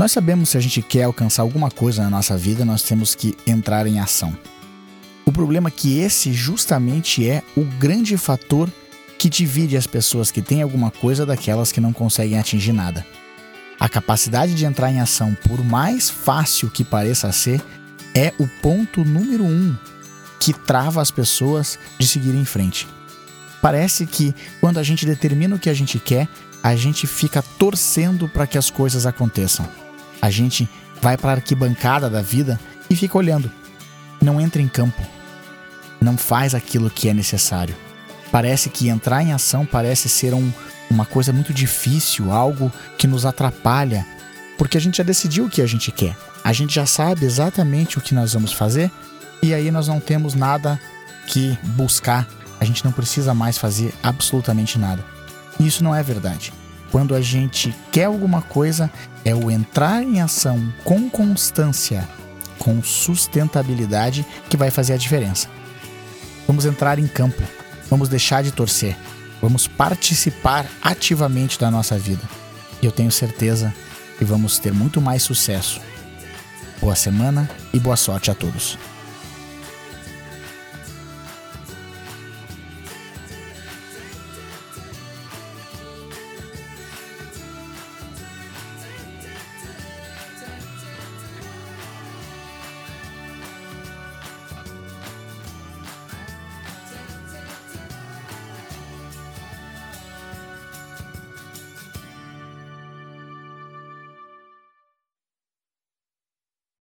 Nós sabemos se a gente quer alcançar alguma coisa na nossa vida, nós temos que entrar em ação. O problema é que esse justamente é o grande fator que divide as pessoas que têm alguma coisa daquelas que não conseguem atingir nada. A capacidade de entrar em ação, por mais fácil que pareça ser, é o ponto número um que trava as pessoas de seguir em frente. Parece que quando a gente determina o que a gente quer, a gente fica torcendo para que as coisas aconteçam. A gente vai para a arquibancada da vida e fica olhando. Não entra em campo. Não faz aquilo que é necessário. Parece que entrar em ação parece ser um, uma coisa muito difícil, algo que nos atrapalha, porque a gente já decidiu o que a gente quer. A gente já sabe exatamente o que nós vamos fazer e aí nós não temos nada que buscar. A gente não precisa mais fazer absolutamente nada. Isso não é verdade. Quando a gente quer alguma coisa, é o entrar em ação com constância, com sustentabilidade que vai fazer a diferença. Vamos entrar em campo, vamos deixar de torcer, vamos participar ativamente da nossa vida. E eu tenho certeza que vamos ter muito mais sucesso. Boa semana e boa sorte a todos.